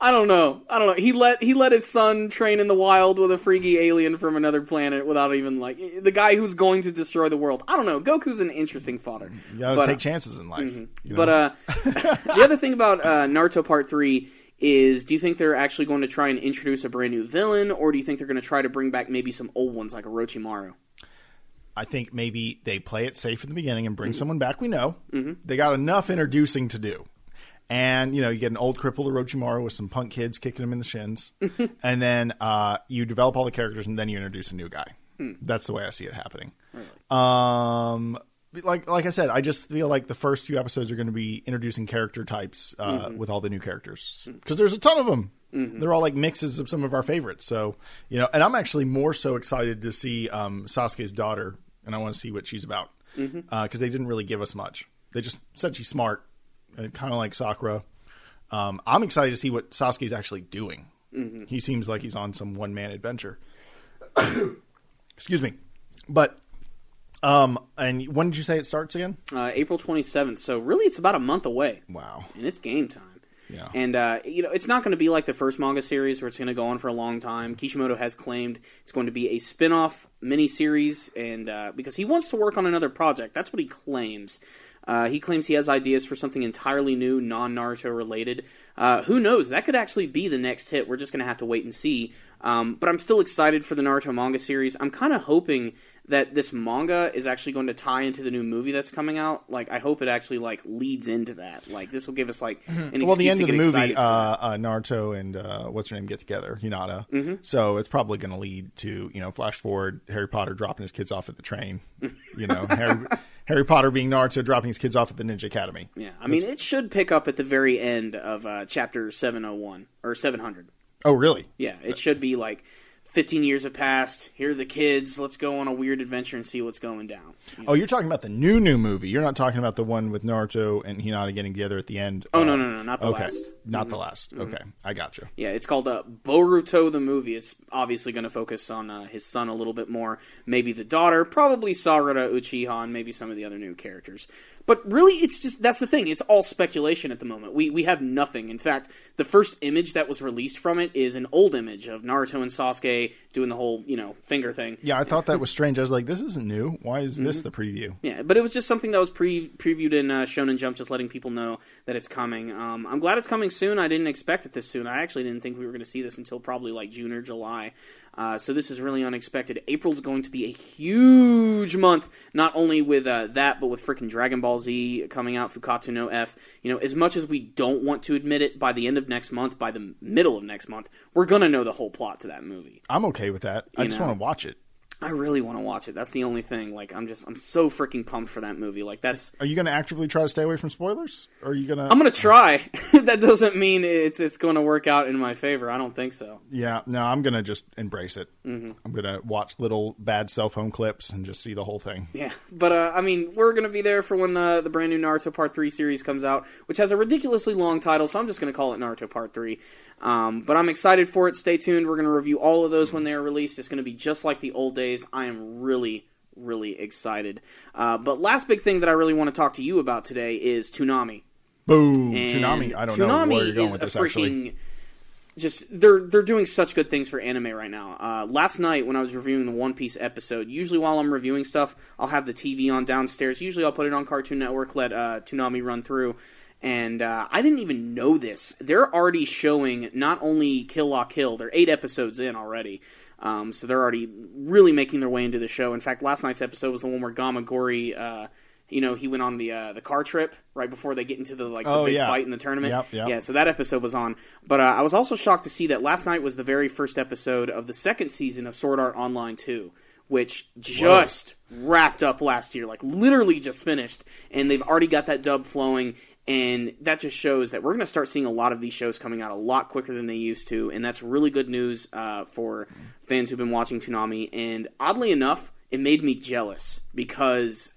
I don't know. I don't know. He let he let his son train in the wild with a freaky alien from another planet without even like the guy who's going to destroy the world. I don't know. Goku's an interesting father. you gotta But, take uh, chances in life. you know? But uh, (laughs) the other thing about uh, Naruto Part Three is, do you think they're actually going to try and introduce a brand new villain, or do you think they're going to try to bring back maybe some old ones like Orochimaru? I think maybe they play it safe in the beginning and bring someone back we know. Mm-hmm. They got enough introducing to do. And, you know, you get an old crippled Orochimaru with some punk kids kicking him in the shins. (laughs) and then uh, you develop all the characters and then you introduce a new guy. Hmm. That's the way I see it happening. Um, like like I said, I just feel like the first few episodes are going to be introducing character types uh, Mm-hmm. with all the new characters because there's a ton of them. They're all like mixes of some of our favorites. So you know, and I'm actually more so excited to see um, Sasuke's daughter, and I want to see what she's about because Mm-hmm. they didn't really give us much. They just said she's smart, kind of like Sakura. Um, I'm excited to see what Sasuke's actually doing. Mm-hmm. He seems like he's on some one man adventure. (coughs) Excuse me, but um, and when did you say it starts again? Uh, April twenty seventh. So really, it's about a month away. Wow. and it's game time. Yeah. And uh, you know, it's not going to be like the first manga series where it's going to go on for a long time. Kishimoto has claimed it's going to be a spin-off miniseries, and uh, because he wants to work on another project, that's what he claims. Uh, he claims he has ideas for something entirely new, non-Naruto related. Uh, who knows? That could actually be the next hit. We're just going to have to wait and see. Um, but I'm still excited for the Naruto manga series. I'm kind of hoping that this manga is actually going to tie into the new movie that's coming out. Like, I hope it actually like leads into that. Like, this will give us like an excuse well, the end of the movie, uh, uh, Naruto and uh, what's her name get together, Hinata. Mm-hmm. So it's probably going to lead to you know, flash forward, Harry Potter dropping his kids off at the train. You know, Harry, (laughs) Harry Potter being Naruto dropping his kids off at the Ninja Academy. Yeah, I mean, it should pick up at the very end of uh, chapter 701 or 700. Oh, really? Yeah, it should be like 15 years have passed. Here are the kids. Let's go on a weird adventure and see what's going down. You know? Oh, you're talking about the new new movie. You're not talking about the one with Naruto and Hinata getting together at the end. Oh, Uh, no, no, no, not the okay, last. Mm-hmm. not the last. Okay, I got you. Yeah, it's called uh, Boruto the movie. It's obviously going to focus on uh, his son a little bit more, maybe the daughter, probably Sarada Uchiha, and maybe some of the other new characters. But really, it's just that's the thing. It's all speculation at the moment. We we have nothing. In fact, the first image that was released from it is an old image of Naruto and Sasuke doing the whole you know finger thing. Yeah, I thought that was strange. I was like, this isn't new. Why is Mm-hmm. this the preview? Yeah, but it was just something that was pre- previewed in uh, Shonen Jump, just letting people know that it's coming. Um, I'm glad it's coming soon. I didn't expect it this soon. I actually didn't think we were going to see this until probably like June or July. Uh, so this is really unexpected. April's going to be a huge month, not only with uh, that, but with freaking Dragon Ball Z coming out, Fukkatsu no F. You know, as much as we don't want to admit it, by the end of next month, by the middle of next month, we're going to know the whole plot to that movie. I'm okay with that. I You just want to watch it. I really want to watch it. That's the only thing. Like, I'm just, I'm so freaking pumped for that movie. Like, that's, Are you going to actively try to stay away from spoilers? Or are you going to? I'm gonna try. (laughs) that doesn't mean it's it's going to work out in my favor. I don't think so. Yeah, no, I'm going to just embrace it. Mm-hmm. I'm going to watch little bad cell phone clips and just see the whole thing. Yeah, but uh, I mean, we're gonna be there for when uh, the brand new Naruto Part Three series comes out, which has a ridiculously long title. So I'm just gonna call it Naruto Part Three. Um, but I'm excited for it. Stay tuned. We're gonna review all of those when they are released. It's gonna be just like the old days. I am really, really excited. Uh, but last big thing that I really want to talk to you about today is Toonami. Boom, And tsunami. I don't Toonami know where you're going is with a this. freaking Actually, just they're they're doing such good things for anime right now. Uh, last night when I was reviewing the One Piece episode, usually while I'm reviewing stuff, I'll have the TV on downstairs. Usually I'll put it on Cartoon Network, let uh, Toonami run through. And uh, I didn't even know this. They're already showing not only Kill La Kill, they're eight episodes in already. Um, so they're already really making their way into the show. In fact, last night's episode was the one where Gamagori, uh, you know, he went on the uh, the car trip right before they get into the like the Oh, big yeah. fight in the tournament. Yep, yep. Yeah, so that episode was on. But uh, I was also shocked to see that last night was the very first episode of the second season of Sword Art Online 2, which just wrapped up last year, like literally just finished, and they've already got that dub flowing. And that just shows that we're going to start seeing a lot of these shows coming out a lot quicker than they used to, and that's really good news uh, for fans who've been watching Toonami. And oddly enough, it made me jealous because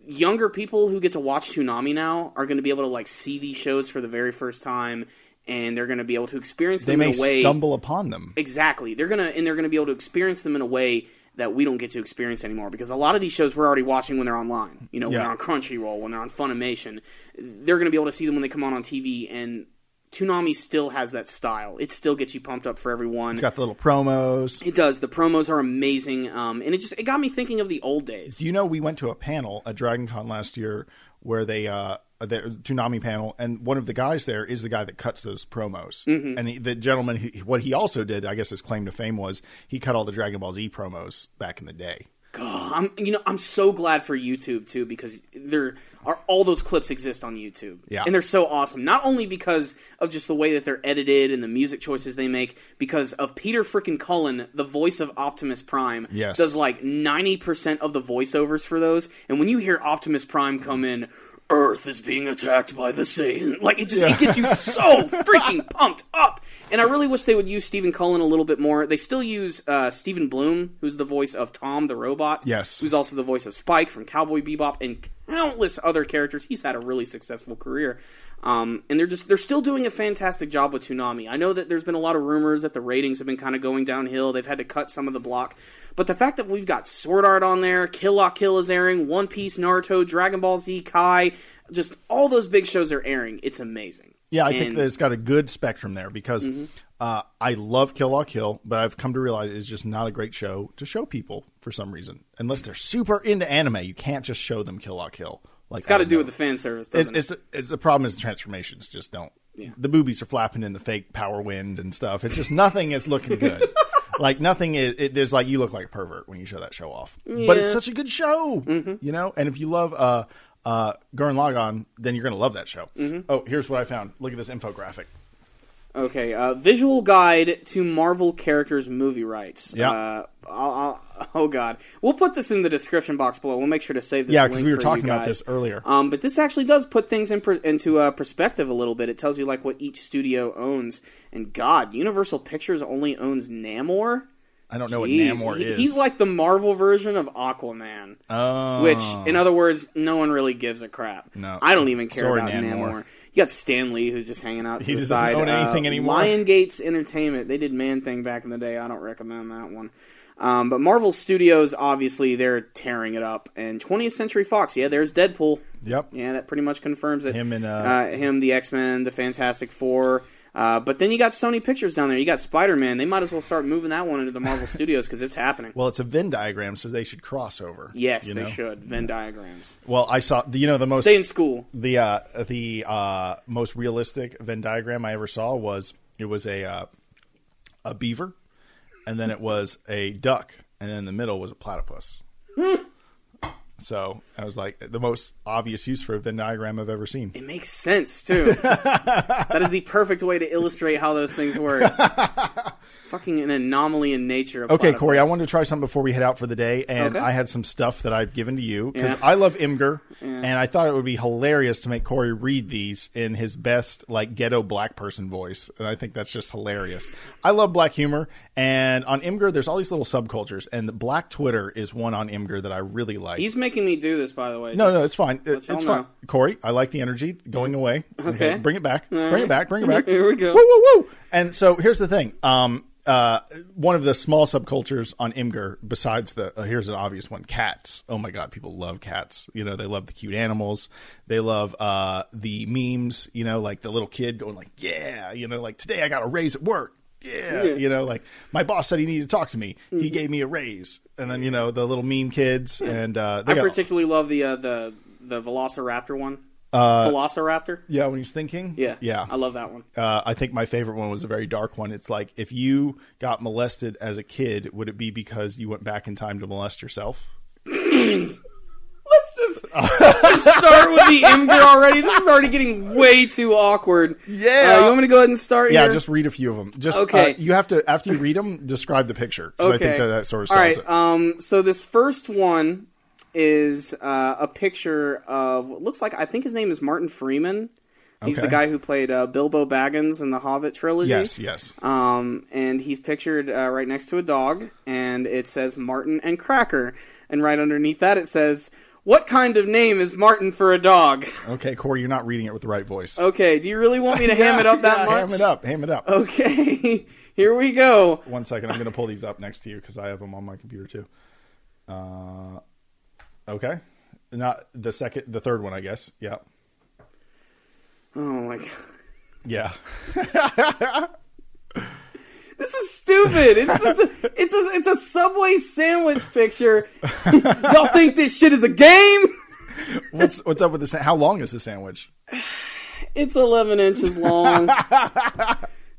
younger people who get to watch Toonami now are going to be able to like see these shows for the very first time, and they're going to be able to experience them they may in a way. stumble upon them. Exactly, they're gonna and they're gonna be able to experience them in a way that we don't get to experience anymore because a lot of these shows we're already watching when they're online. You know, when they're on Crunchyroll, when they're on Funimation, they're gonna be able to see them when they come on on TV and. Toonami still has that style. It still gets you pumped up for everyone. It's got the little promos. It does. The promos are amazing, um, and it just it got me thinking of the old days. Do you know we went to a panel at Dragon Con last year where they uh the Toonami panel and one of the guys there is the guy that cuts those promos. Mm-hmm. And he, the gentleman he, what he also did, I guess his claim to fame was he cut all the Dragon Ball Z promos back in the day. Oh, I'm you know I'm so glad for YouTube too because there are all those clips exist on YouTube. Yeah. And they're so awesome. Not only because of just the way that they're edited and the music choices they make, because of Peter frickin' Cullen, the voice of Optimus Prime, Yes. does like ninety percent of the voiceovers for those. And when you hear Optimus Prime come in, Earth is being attacked by the Saiyan. Like it just it gets you so (laughs) freaking pumped up. And I really wish they would use Stephen Cullen a little bit more. They still use uh, Steven Blum, who's the voice of Tom the robot. Yes. Who's also the voice of Spike from Cowboy Bebop and countless other characters. He's had a really successful career. Um, and they're just they're still doing a fantastic job with Toonami. I know that there's been a lot of rumors that the ratings have been kind of going downhill. They've had to cut some of the block. But the fact that we've got Sword Art on there, Kill La Kill is airing, One Piece, Naruto, Dragon Ball Z, Kai, just all those big shows are airing. It's amazing. Yeah, I think that it's got a good spectrum there because Mm-hmm. Uh, I love Kill La Kill, but I've come to realize it's just not a great show to show people for some reason. Unless they're super into anime, you can't just show them Kill La Kill. Like It's got to do with the fan service, It's, doesn't it's, it's the problem is the transformations just don't. The boobies are flapping in the fake power wind and stuff. It's just nothing is looking good. (laughs) like nothing is. It, there's like you look like a pervert when you show that show off. But it's Mm-hmm. such a good show, you know. And if you love uh, uh, Gurren Lagann, then you're gonna love that show. Mm-hmm. Oh, here's what I found. Look at this infographic. Okay, uh, visual guide to Marvel characters movie rights. Yeah. Uh, I'll, I'll, (laughs) oh God, we'll put this in the description box below. We'll make sure to save this. Yeah, because we were talking about this earlier. Um, but this actually does put things in per- into uh, perspective a little bit. It tells you like what each studio owns. And God, Universal Pictures only owns Namor. I don't know Jeez. what Namor He- is. He's like the Marvel version of Aquaman. oh, Which, in other words, no one really gives a crap. No. I don't even care Sorry, about Namor. Namor. You got Stan Lee, who's just hanging out to He the just doesn't side. own anything uh, anymore. Lionsgate Entertainment. They did Man Thing back in the day. I don't recommend that one. Um, but Marvel Studios, obviously, they're tearing it up. And 20th Century Fox, yeah, there's Deadpool. Yep. Yeah, that pretty much confirms it. Him and, uh, uh, him, the X Men, the Fantastic Four. Uh, but then you got Sony Pictures down there. You got Spider Man. They might as well start moving that one into the Marvel (laughs) Studios because it's happening. Well, it's a Venn diagram, so they should cross over. yes, they know? should. Venn diagrams. Well, I saw the you know the most Stay in school. the uh, the uh, most realistic Venn diagram I ever saw was it was a uh, a beaver, and then it was a duck, and then in the middle was a platypus. So I was like, the most obvious use for a Venn diagram I've ever seen. It makes sense too. (laughs) that is the perfect way to illustrate how those things work. (laughs) fucking an anomaly in nature. Okay, Corey, I wanted to try something before we head out for the day, and Okay. I had some stuff that I've given to you because Yeah. I love Imgur, and I thought it would be hilarious to make Corey read these in his best like ghetto black person voice, and I think that's just hilarious. I love black humor, and on Imgur, there's all these little subcultures, and the Black Twitter is one on Imgur that I really like. He's making me do this, by the way. no, no, it's fine. It- it's fine. know. Corey, I like the energy going away. Okay. bring it back. Bring it back. Bring it (laughs) back. Here we go. Woo, woo, woo. And so here's the thing. Um, uh, one of the small subcultures on Imgur, besides the uh, here's an obvious one, cats. Oh my god, people love cats. You know, they love the cute animals. They love uh, the memes. You know, like the little kid going like, "Yeah," you know, like today I got a raise at work. Yeah, you know, like my boss said he needed to talk to me. He gave me a raise, and then you know the little meme kids, and uh, they I particularly love the uh, the the Velociraptor one. Velociraptor. yeah when he's thinking, Yeah, yeah, I love that one. Uh, I think my favorite one was a very dark one. It's like if you got molested as a kid, would it be because you went back in time to molest yourself? (coughs) Let's just, just start with the Imgur already. This is already getting way too awkward. Yeah. Uh, you want me to go ahead and start Yeah, here? just read a few of them. Just Okay. uh, you have to after you read them, describe the picture because I think that that sort of All right. it. Um, so this first one is uh, a picture of what looks like I think his name is Martin Freeman. He's the guy who played uh, Bilbo Baggins in the Hobbit trilogy. yes, yes. Um, and he's pictured uh, right next to a dog, and it says Martin and Cracker, and right underneath that it says, "What kind of name is Martin for a dog?" Okay, Corey, you're not reading it with the right voice. Okay, do you really want me to (laughs) ham it up that Yeah, much? Ham it up. Ham it up. Okay, (laughs) here we go. One second, I'm going to pull these up next to you because I have them on my computer too. Uh, okay, not the second, the third one, I guess. Yeah, Oh my god. yeah. (laughs) This is stupid. It's just a, it's a it's a Subway sandwich picture. (laughs) Y'all think this shit is a game? (laughs) what's what's up with this? How long is the sandwich? It's 11 inches long.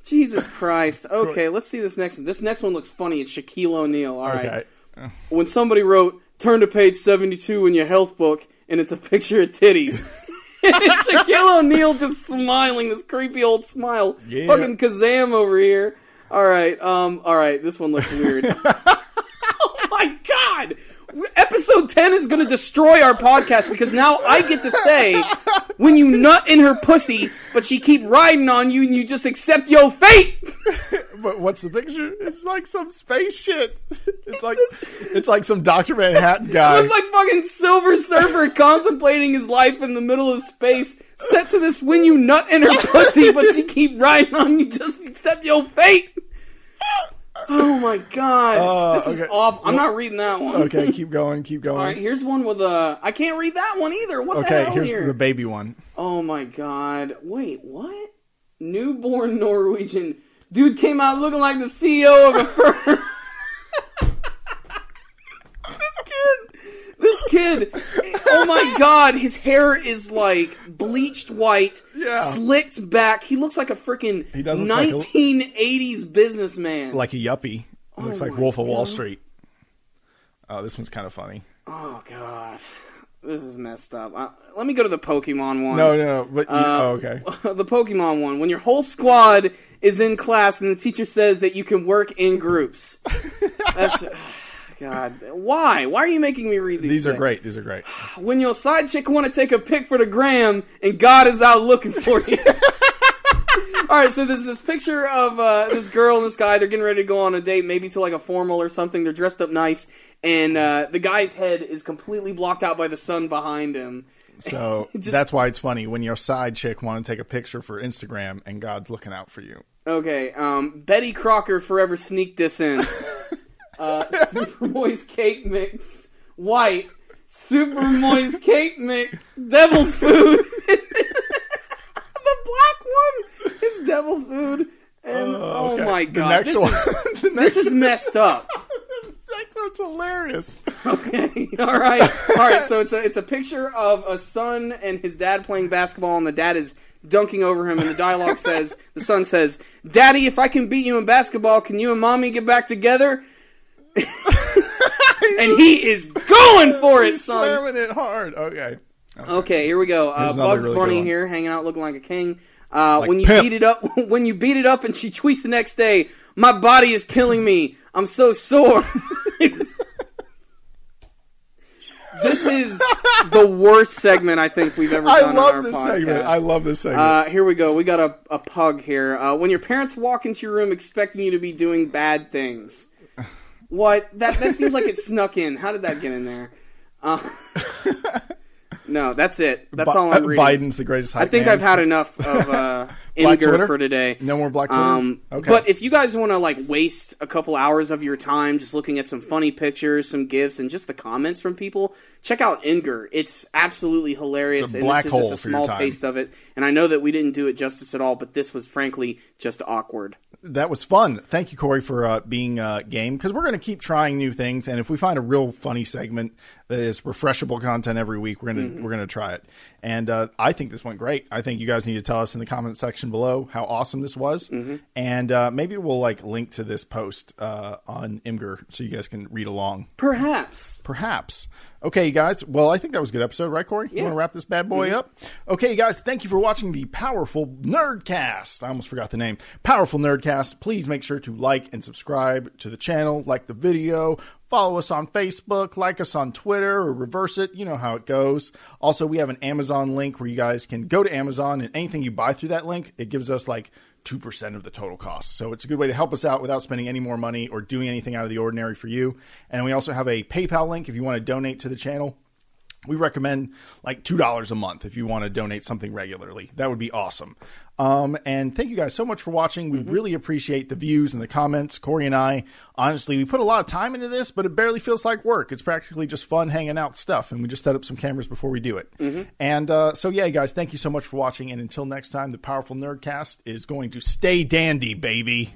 Jesus Christ. Okay, let's see this next one. This next one looks funny. It's Shaquille O'Neal. All right. Okay. When somebody wrote, turn to page 72 in your health book, and it's a picture of titties. (laughs) and it's Shaquille O'Neal just smiling, this creepy old smile. Yeah. Fucking Kazam over here. All right, um, all right, this one looks weird. (laughs) (laughs) oh my god! Episode 10 is going to destroy our podcast because now I get to say when you nut in her pussy, but she keep riding on you and you just accept your fate. (laughs) But what's the picture? It's like some space shit. It's like it's like some Doctor Manhattan guy. Looks like fucking Silver Surfer contemplating his life in the middle of space, set to this when you nut in her pussy, but she keep riding on you, just accept your fate. (laughs) Oh my god, Uh, this is okay. awful. I'm not reading that one. okay, (laughs) keep going, keep going. All right, here's one with a. I can't read that one either. What the hell? okay, here's here? the baby one. Oh my god. Wait, what? Newborn (laughs) Norwegian. Dude came out looking like the CEO of a firm. this kid. This kid. Oh my (laughs) god, his hair is like bleached white, Yeah. slicked back. He looks like a freaking He does look like a- 1980s businessman. Like a yuppie. Looks like my Wolf of Wall Street. Oh, this one's kind of funny. oh god. This is messed up. Uh, let me go to the Pokemon one. No, no, no. But you, Uh, oh, okay. (laughs) the Pokemon one, when your whole squad is in class and the teacher says that you can work in groups. (laughs) That's God. Why? Why are you making me read these? These are great. These are great. (sighs) When your side chick want to take a pic for the gram and God is out looking for you. (laughs) All right, so there's this picture of uh, this girl and this guy. They're getting ready to go on a date, maybe to like a formal or something. They're dressed up nice, and uh, the guy's head is completely blocked out by the sun behind him. So (laughs) Just- that's why it's funny when your side chick want to take a picture for Instagram and God's looking out for you. Okay, um, Betty Crocker forever sneak this in. (laughs) uh, super moist cake mix, white. Super moist cake mix, devil's food. (laughs) the black one is devil's food. And oh, oh, Okay. my The god, next this, one. is, (laughs) the next, this is messed up. (laughs) next one's hilarious. Okay, all right, all right. So it's a it's a picture of a son and his dad playing basketball, and the dad is dunking over him. And the dialogue says, the son says, "Daddy, if I can beat you in basketball, can you and mommy get back together?" (laughs) and he is going (laughs) for it, He's son. slamming it hard. Okay. Okay, here we go. Uh, Here's another Bugs really good Bunny one. here, hanging out looking like a king. Uh, Like when you pimp. beat it up, (laughs) when you beat it up, and she tweets the next day, "My body is killing me. I'm so sore." It's- this is the worst segment I think we've ever I done on our love this podcast. segment. I love this segment. Uh, here we go. We got a, a pug here. Uh, when your parents walk into your room expecting you to be doing bad things. What? That that seems like it snuck in. How did that get in there? Uh, (laughs) no, that's it. That's Bi- all I'm reading. Biden's the greatest. I think I've had enough of uh, (laughs) Black Twitter? for today. No more Black Twitter? Um, Okay. But if you guys want to like waste a couple hours of your time just looking at some funny pictures, some gifs, and just the comments from people, check out Imgur. It's absolutely hilarious. It's a and black this is just a small taste of it. And I know that we didn't do it justice at all, but this was frankly just awkward. that was fun. Thank you, Corey, for uh, being uh, game because we're going to keep trying new things, and if we find a real funny segment that is refreshable content every week, we're gonna Mm-hmm. we're gonna try it. And uh, I think this went great. I think you guys need to tell us in the comment section below how awesome this was, Mm-hmm. and uh, maybe we'll like link to this post uh, on Imgur so you guys can read along. Perhaps. Perhaps. Okay, you guys. Well, I think that was a good episode, right, Corey? Yeah. You want to wrap this bad boy mm-hmm. up? Okay, you guys. Thank you for watching the Powerful Nerdcast. I almost forgot the name. Powerful Nerdcast. Please make sure to like and subscribe to the channel, like the video, follow us on Facebook, like us on Twitter, or reverse it. You know how it goes. Also, we have an Amazon link where you guys can go to Amazon and anything you buy through that link, it gives us like 2% of the total cost. So it's a good way to help us out without spending any more money or doing anything out of the ordinary for you. And we also have a PayPal link if you want to donate to the channel. We recommend like $2 a month if you want to donate something regularly. That would be awesome. Um, and thank you guys so much for watching. We really appreciate the views and the comments. Corey and I, honestly, we put a lot of time into this, but it barely feels like work. It's practically just fun hanging out stuff. And we just set up some cameras before we do it. And uh, so, yeah, guys, thank you so much for watching. And until next time, the Powerful Nerdcast is going to stay dandy, baby.